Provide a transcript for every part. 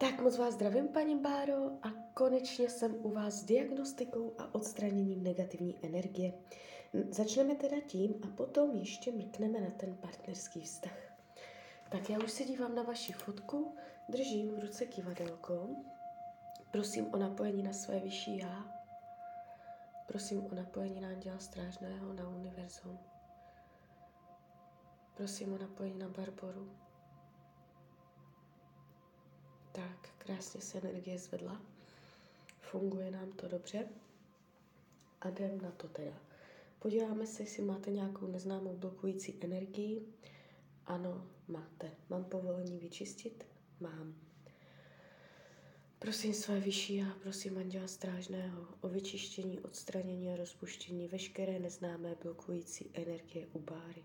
Tak moc vás zdravím, paní Báro, a konečně jsem u vás s diagnostikou a odstraněním negativní energie. Začneme teda tím a potom ještě mrkneme na ten partnerský vztah. Tak já už se dívám na vaši fotku, držím v ruce kivadelko, prosím o napojení na své vyšší já, prosím o napojení na anděla strážného, na univerzum, prosím o napojení na Barboru, tak, krásně se energie zvedla. Funguje nám to dobře. A jdem na to teda. Podíváme se, jestli máte nějakou neznámou blokující energii. Ano, máte. Mám povolení vyčistit? Mám. Prosím své vyšší a prosím Anděla Strážného o vyčištění, odstranění a rozpuštění veškeré neznámé blokující energie u báry.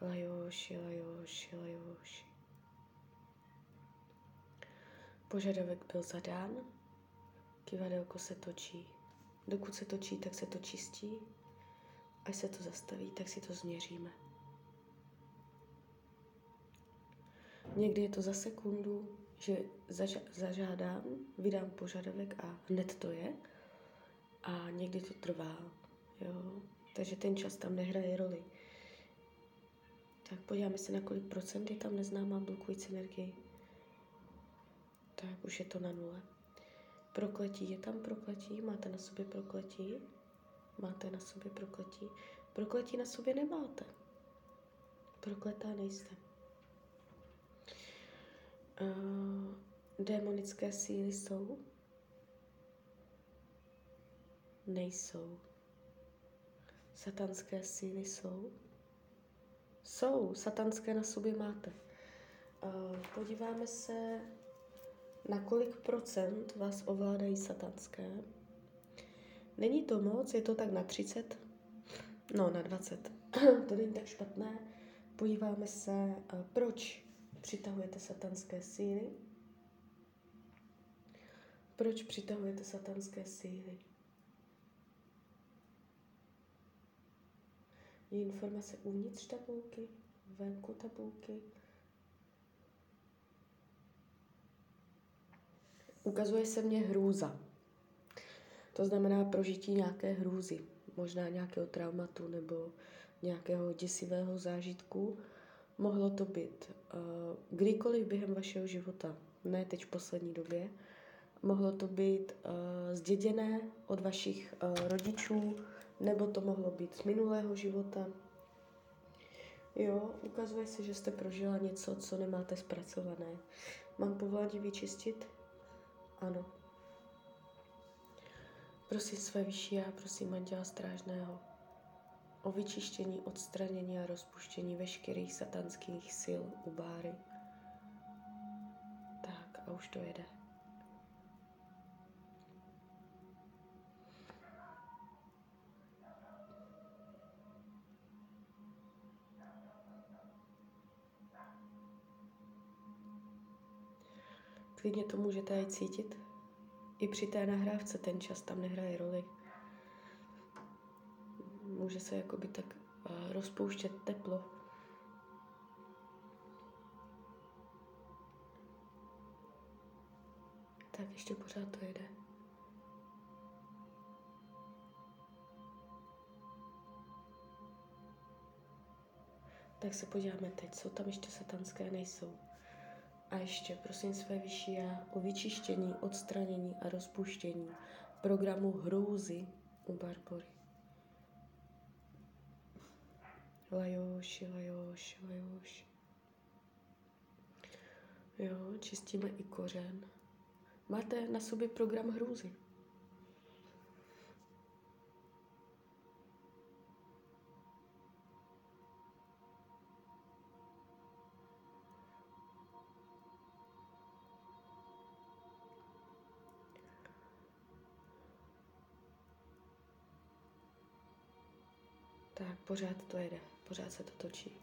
Lajoši, lajoši, lajoši. Požadavek byl zadán, kivadelko se točí. Dokud se točí, tak se to čistí. Až se to zastaví, tak si to změříme. Někdy je to za sekundu, že zažádám, vydám požadavek a hned to je. A někdy to trvá. Jo? Takže ten čas tam nehraje roli. Tak podíváme se, na kolik procent je tam neznámá blokující energie tak už je to na nule. Prokletí, je tam prokletí? Máte na sobě prokletí? Máte na sobě prokletí? Prokletí na sobě nemáte. Prokletá nejste. Uh, démonické síly jsou? Nejsou. Satanské síly jsou? Jsou. Satanské na sobě máte. Uh, podíváme se na kolik procent vás ovládají satanské. Není to moc, je to tak na 30, no na 20. to není tak špatné. Podíváme se, proč přitahujete satanské síly. Proč přitahujete satanské síly? Je informace uvnitř tabulky, venku tabulky, ukazuje se mně hrůza. To znamená prožití nějaké hrůzy, možná nějakého traumatu nebo nějakého děsivého zážitku. Mohlo to být uh, kdykoliv během vašeho života, ne teď v poslední době. Mohlo to být uh, zděděné od vašich uh, rodičů, nebo to mohlo být z minulého života. Jo, ukazuje se, že jste prožila něco, co nemáte zpracované. Mám povolání vyčistit ano. Prosím své vyšší a prosím Anděla Strážného o vyčištění, odstranění a rozpuštění veškerých satanských sil u báry. Tak a už to jede. Klidně to můžete i cítit. I při té nahrávce ten čas tam nehraje roli. Může se jakoby tak uh, rozpouštět teplo. Tak ještě pořád to jede. Tak se podíváme teď, co tam ještě satanské nejsou. A ještě prosím své vyšší já o vyčištění, odstranění a rozpuštění programu hrůzy u Barbory. Lajoši, lajoši, lajoši. Jo, čistíme i kořen. Máte na sobě program hrůzy. Tak pořád to jede, pořád se to točí.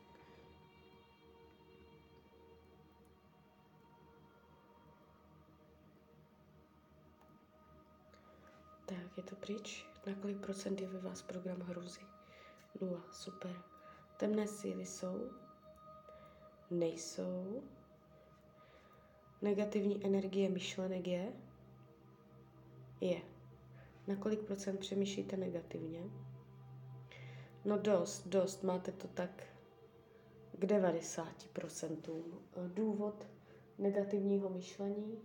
Tak, je to pryč. Na kolik procent je ve vás program hruzy? Nula, super. Temné síly jsou? Nejsou? negativní energie myšlenek je? Je. Na kolik procent přemýšlíte negativně? No dost, dost. Máte to tak k 90%. Důvod negativního myšlení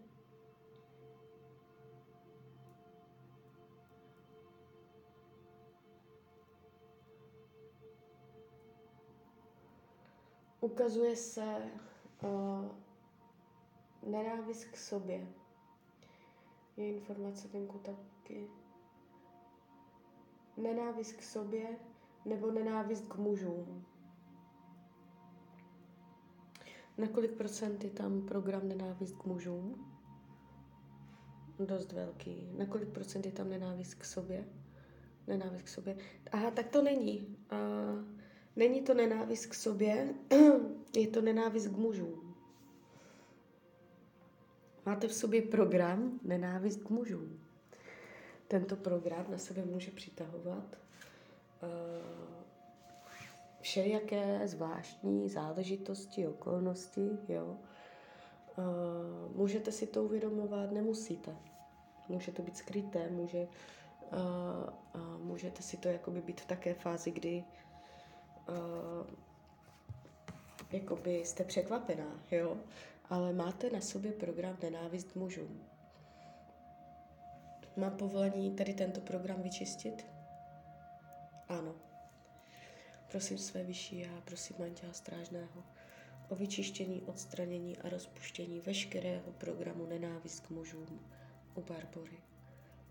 ukazuje se uh, nenávist k sobě. Je informace venku taky. Nenávist k sobě nebo nenávist k mužům. Na kolik procent je tam program nenávist k mužům? Dost velký. Na kolik procent je tam nenávist k sobě? Nenávist k sobě. Aha, tak to není. Uh, není to nenávist k sobě, je to nenávist k mužům. Máte v sobě program nenávist k mužům. Tento program na sebe může přitahovat všelijaké zvláštní záležitosti, okolnosti, jo. Uh, můžete si to uvědomovat, nemusíte. Může to být skryté, může, uh, můžete si to jakoby být v také fázi, kdy jakoby jste překvapená, jo, ale máte na sobě program nenávist mužům. Má povolení tady tento program vyčistit? Ano. Prosím své vyšší a prosím Anděla Strážného o vyčištění, odstranění a rozpuštění veškerého programu nenávist k mužům u Barbory.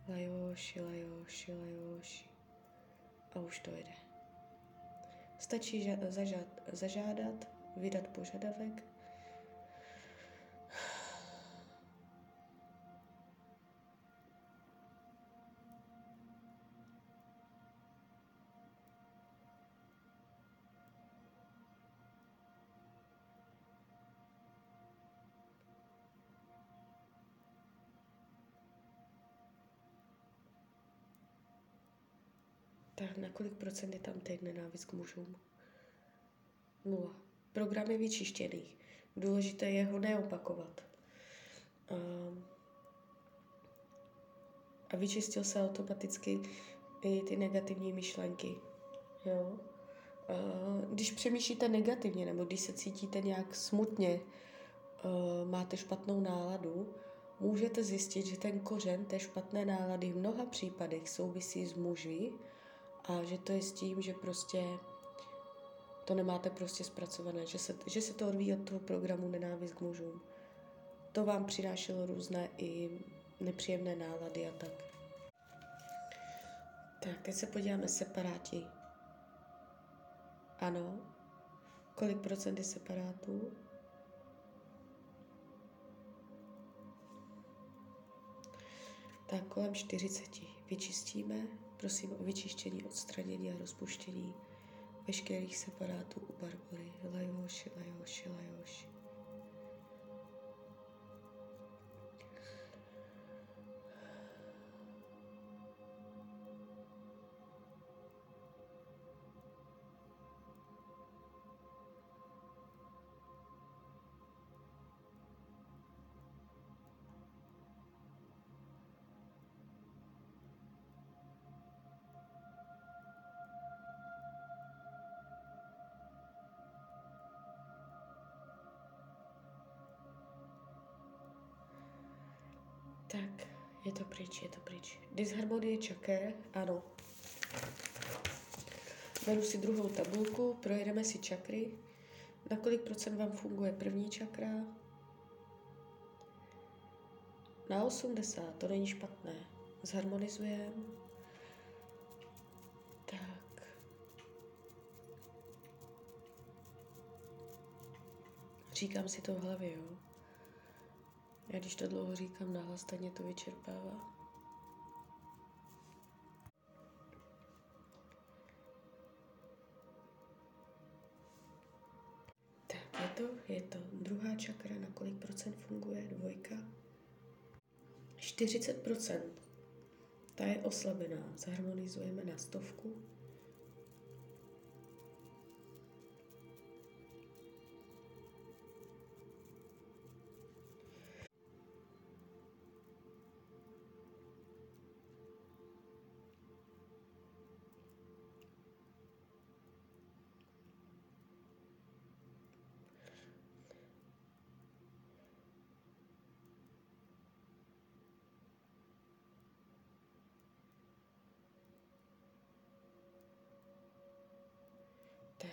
Lajoši, lajoši, lajoši. A už to jde. Stačí zažádat, zažádat, vydat požadavek kolik procent je tam teď nenávist k mužům? Nula. Program je vyčištěný. Důležité je ho neopakovat. A, a vyčistil se automaticky i ty negativní myšlenky. Jo? A, když přemýšlíte negativně, nebo když se cítíte nějak smutně, máte špatnou náladu, můžete zjistit, že ten kořen té špatné nálady v mnoha případech souvisí s muži, a že to je s tím, že prostě to nemáte prostě zpracované, že se, že se to odvíjí od toho programu nenávist k mužům. To vám přinášelo různé i nepříjemné nálady a tak. Tak, teď se podíváme separáti. Ano. Kolik procent je separátů? Tak kolem 40. Vyčistíme Prosím o vyčištění, odstranění a rozpuštění veškerých separátů u Barbory. Lajoši, lajoši, lajoši. Pryč. Disharmonie čaker, ano. Beru si druhou tabulku, projedeme si čakry. Na kolik procent vám funguje první čakra? Na 80, to není špatné. Zharmonizujeme. Tak. Říkám si to v hlavě, jo. Já když to dlouho říkám nahlas, tak mě to vyčerpává. To, je to druhá čakra, na kolik procent funguje, dvojka. 40 procent. Ta je oslabená. Zharmonizujeme na stovku.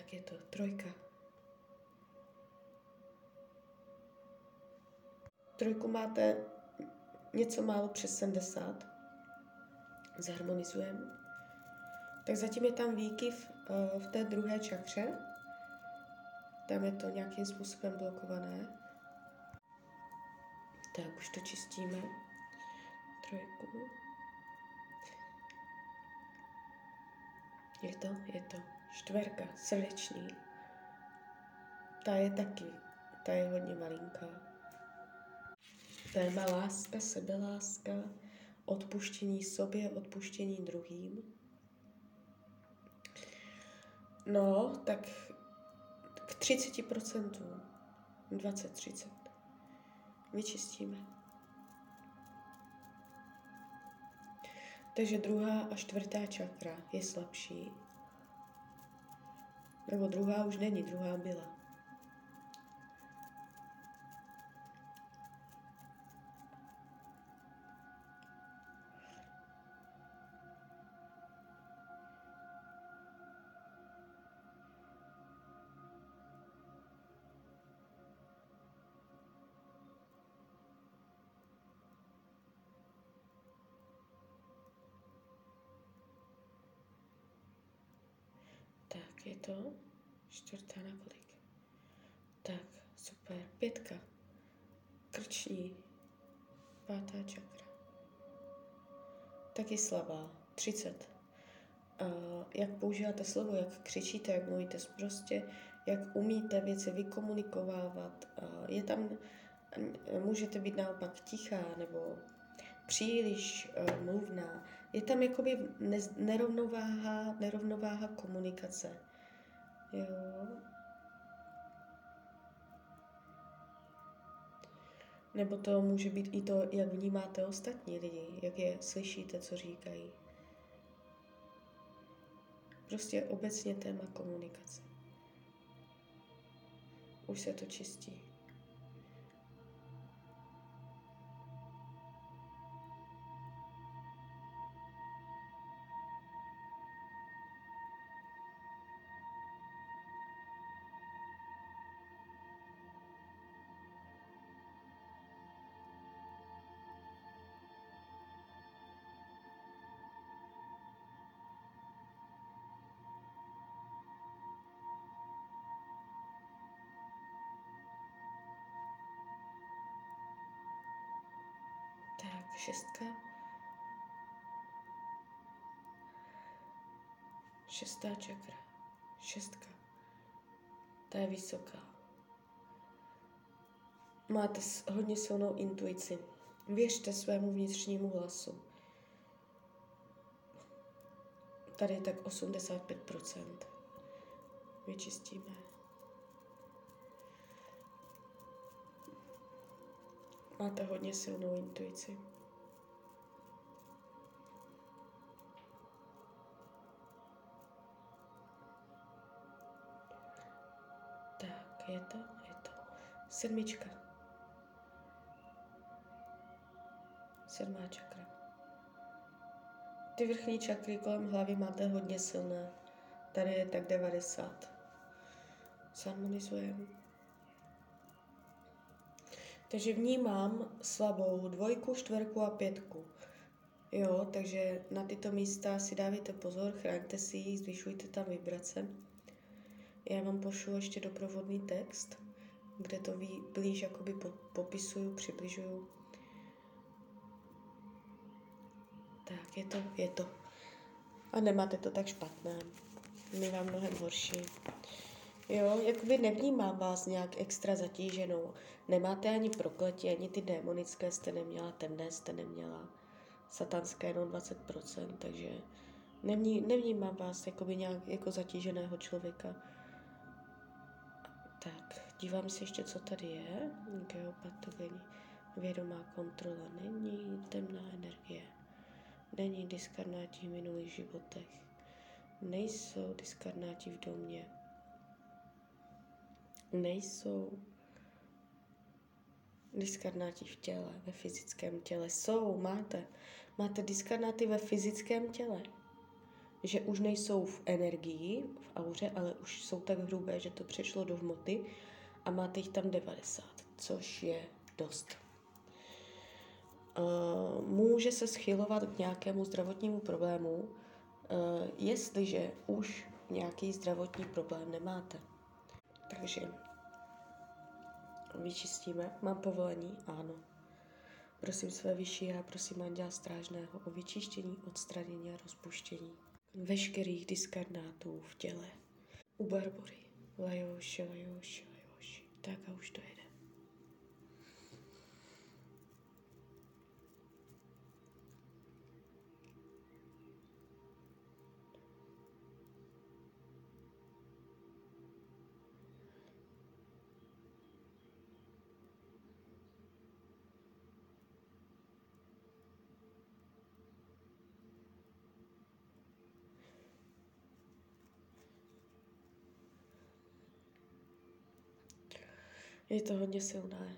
Tak je to trojka. Trojku máte něco málo přes 70. Zharmonizujeme. Tak zatím je tam výkyv uh, v té druhé čakře. Tam je to nějakým způsobem blokované. Tak, už to čistíme. Trojku. Je to? Je to. Čtverka, srdeční. Ta je taky, ta je hodně malinká. Téma láska, sebeláska, odpuštění sobě, odpuštění druhým. No, tak k 30%, 20-30, vyčistíme. Takže druhá a čtvrtá čakra je slabší. Nebo druhá už není, druhá byla. To čtvrtá na kolik? Tak, super. Pětka. Krční. Pátá čakra. Taky slabá. 30. Uh, jak používáte slovo, jak křičíte, jak mluvíte prostě, jak umíte věci vykomunikovávat. Uh, je tam, můžete být naopak tichá nebo příliš uh, mluvná. Je tam jakoby nerovnováha, nerovnováha komunikace. Jo. Nebo to může být i to, jak vnímáte ostatní lidi, jak je slyšíte, co říkají. Prostě obecně téma komunikace. Už se to čistí. Šestka, šestá čakra, šestka, ta je vysoká. Máte hodně silnou intuici. Věřte svému vnitřnímu hlasu. Tady je tak 85%. Vyčistíme. Máte hodně silnou intuici. Sedmička. Sedmá čakra. Ty vrchní čakry kolem hlavy máte hodně silné. Tady je tak 90. Zharmonizujeme. Takže vnímám slabou dvojku, čtverku a pětku. Jo, takže na tyto místa si dávajte pozor, chraňte si ji, zvyšujte tam vibrace. Já vám pošlu ještě doprovodný text, kde to ví, blíž jakoby popisuju, přibližuju. Tak, je to, je to. A nemáte to tak špatné. My vám mnohem horší. Jo, jakoby nevnímám vás nějak extra zatíženou. Nemáte ani prokletí, ani ty démonické jste neměla, temné jste neměla. Satanské jenom 20%, takže nevní, nevnímám vás jakoby nějak jako zatíženého člověka. Tak, dívám se ještě, co tady je. Geopatogenní vědomá kontrola. Není temná energie. Není diskarnáti v minulých životech. Nejsou diskarnáti v domě. Nejsou diskarnáti v těle, ve fyzickém těle. Jsou, máte. Máte diskarnáty ve fyzickém těle. Že už nejsou v energii, v auře, ale už jsou tak hrubé, že to přešlo do hmoty a máte jich tam 90, což je dost. Uh, může se schylovat k nějakému zdravotnímu problému, uh, jestliže už nějaký zdravotní problém nemáte. Takže vyčistíme. Mám povolení? Ano. Prosím své vyšší a prosím Anděla Strážného o vyčištění, odstranění a rozpuštění veškerých diskarnátů v těle. U Barbory. Lajoši, lajoši, lajoši. Tak a už to jede. Je to hodně silné.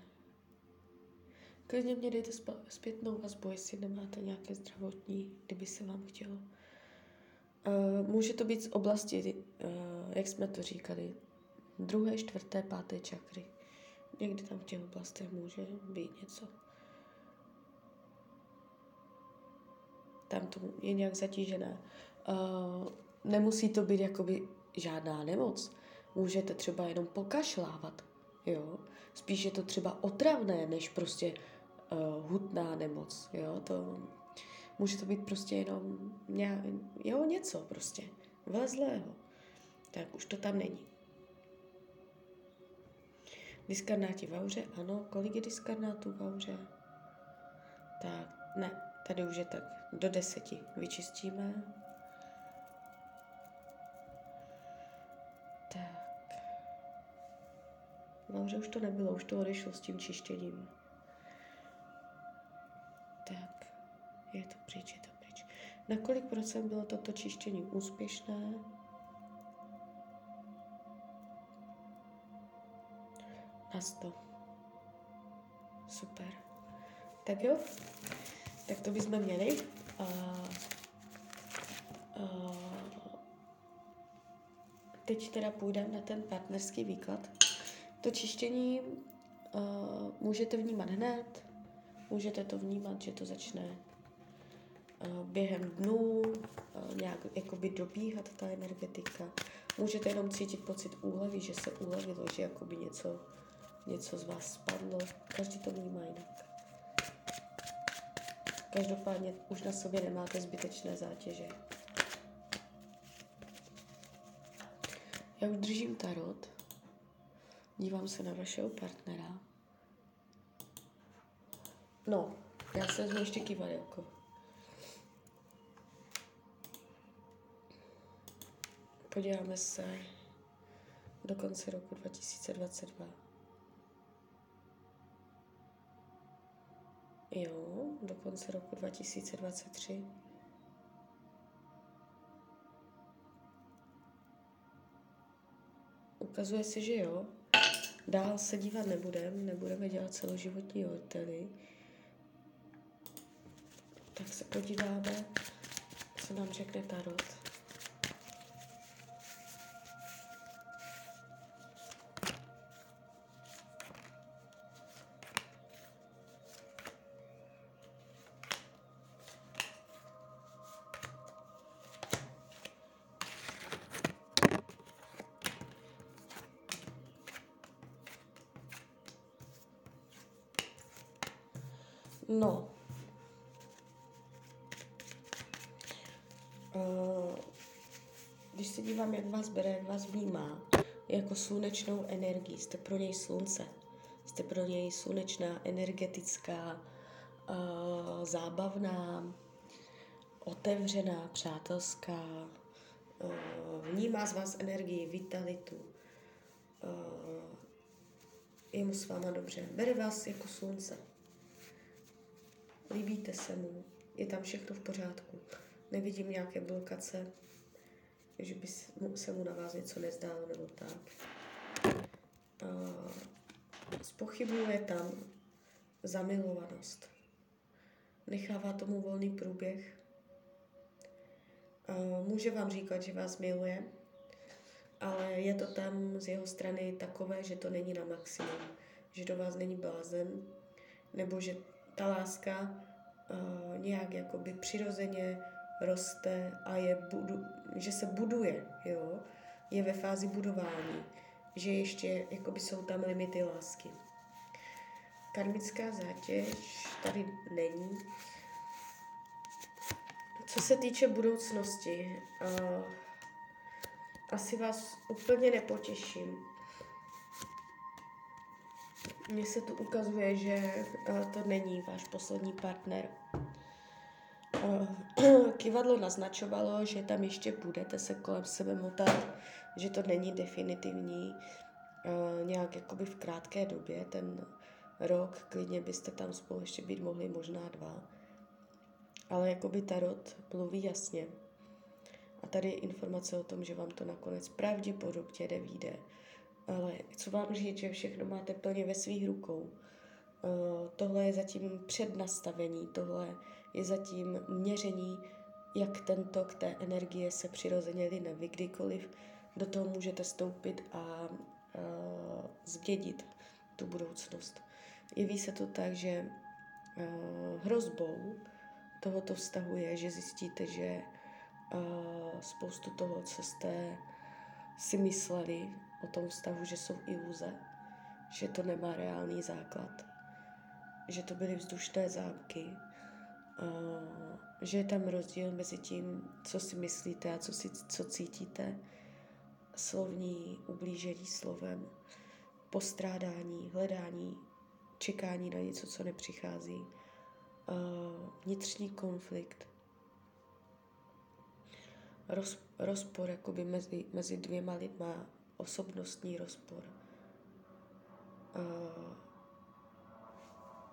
Klidně mě dejte zpětnou vazbu, jestli nemáte nějaké zdravotní, kdyby se vám chtělo. Uh, může to být z oblasti, uh, jak jsme to říkali, druhé, čtvrté, páté čakry. Někdy tam v těch oblastech může být něco. Tam to je nějak zatížené. Uh, nemusí to být jakoby žádná nemoc. Můžete třeba jenom pokašlávat jo. Spíš je to třeba otravné, než prostě uh, hutná nemoc, jo. To může to být prostě jenom nějak, jo, něco prostě, vlezlého. Tak už to tam není. Diskarnáti v auře, ano. Kolik je diskarnátů v auře? Tak, ne, tady už je tak do deseti. Vyčistíme. Tak. No, že už to nebylo, už to odešlo s tím čištěním. Tak, je to pryč, je to pryč. Na kolik procent bylo toto čištění úspěšné? Na 100. Super. Tak jo, tak to bychom měli. A, a, teď teda půjdeme na ten partnerský výklad. To čištění uh, můžete vnímat hned, můžete to vnímat, že to začne uh, během dnů uh, nějak jakoby dobíhat ta energetika. Můžete jenom cítit pocit úlevy, že se ulevilo, že jakoby něco, něco z vás spadlo. Každý to vnímá jinak. Každopádně už na sobě nemáte zbytečné zátěže. Já už držím tarot. Dívám se na vašeho partnera. No, já se vezmu ještě kývadelko. Podíváme se do konce roku 2022. Jo, do konce roku 2023. Ukazuje se, že jo. Dál se dívat nebudeme, nebudeme dělat celoživotní hotely. Tak se podíváme, co nám řekne Tarot. Jako slunečnou energii, jste pro něj slunce, jste pro něj slunečná, energetická, uh, zábavná, otevřená, přátelská, uh, vnímá z vás energii, vitalitu, uh, je mu s váma dobře, bere vás jako slunce. Líbíte se mu, je tam všechno v pořádku. Nevidím nějaké blokace, že by se mu na vás něco nezdálo nebo tak. Spochybňuje tam zamilovanost. Nechává tomu volný průběh. Uh, může vám říkat, že vás miluje, ale je to tam z jeho strany takové, že to není na maximum, že do vás není blázen, nebo že ta láska uh, nějak jakoby přirozeně roste a je budu, že se buduje, jo, je ve fázi budování, že ještě jakoby jsou tam limity lásky. Karmická zátěž tady není. Co se týče budoucnosti, uh, asi vás úplně nepotěším. Mně se tu ukazuje, že uh, to není váš poslední partner. Uh, kivadlo naznačovalo, že tam ještě budete se kolem sebe motat, že to není definitivní, uh, nějak jakoby v krátké době, ten rok, klidně byste tam spolu ještě být mohli, možná dva. Ale jakoby Tarot mluví jasně. A tady je informace o tom, že vám to nakonec pravděpodobně nevíde. Ale co vám říct, že všechno máte plně ve svých rukou. Uh, tohle je zatím přednastavení, tohle je zatím měření, jak ten tok té energie se přirozeně line. Vy kdykoliv do toho můžete stoupit a uh, zdědit tu budoucnost. Jeví se to tak, že uh, hrozbou tohoto vztahu je, že zjistíte, že uh, spoustu toho, co jste si mysleli o tom vztahu, že jsou iluze, že to nemá reálný základ, že to byly vzdušné zámky, že je tam rozdíl mezi tím, co si myslíte a co, si, co cítíte, slovní ublížení slovem, postrádání, hledání čekání na něco, co nepřichází, vnitřní konflikt, roz, rozpor jakoby mezi, mezi dvěma lidma, osobnostní rozpor.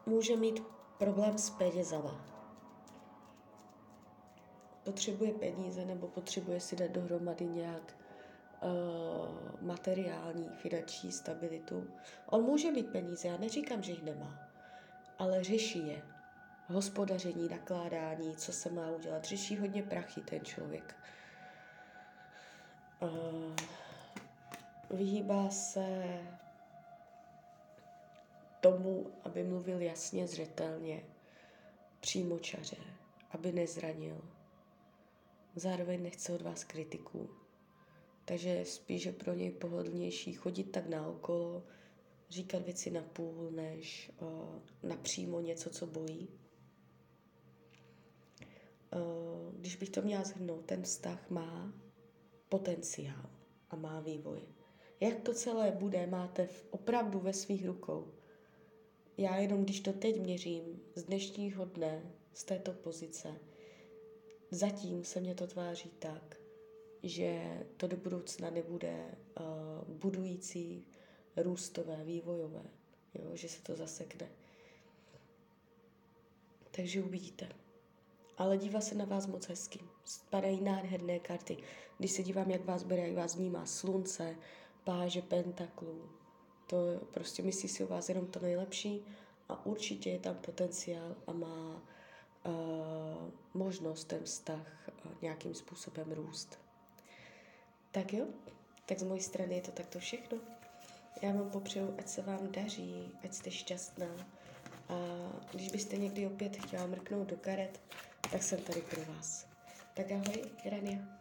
Může mít problém s penězama. Potřebuje peníze nebo potřebuje si dát dohromady nějak uh, materiální, finanční stabilitu. On může mít peníze, já neříkám, že jich nemá, ale řeší je. Hospodaření, nakládání, co se má udělat. Řeší hodně prachy ten člověk. Uh, vyhýbá se tomu, aby mluvil jasně, zřetelně, přímočaře, aby nezranil. Zároveň nechce od vás kritiku. Takže spíš je pro něj pohodlnější chodit tak naokolo, říkat věci na půl, než uh, napřímo něco, co bolí. Uh, když bych to měla zhrnout, ten vztah má potenciál a má vývoj. Jak to celé bude, máte v, opravdu ve svých rukou. Já jenom, když to teď měřím, z dnešního dne, z této pozice, zatím se mě to tváří tak, že to do budoucna nebude uh, budující, růstové, vývojové, jo? že se to zasekne. Takže uvidíte. Ale dívá se na vás moc hezky. Spadají nádherné karty. Když se dívám, jak vás bere, jak vás vnímá slunce, páže pentaklů, to prostě myslí si o vás jenom to nejlepší a určitě je tam potenciál a má možnost ten vztah uh, nějakým způsobem růst. Tak jo, tak z mojí strany je to takto všechno. Já vám popřeju, ať se vám daří, ať jste šťastná. A když byste někdy opět chtěla mrknout do karet, tak jsem tady pro vás. Tak ahoj, Rania.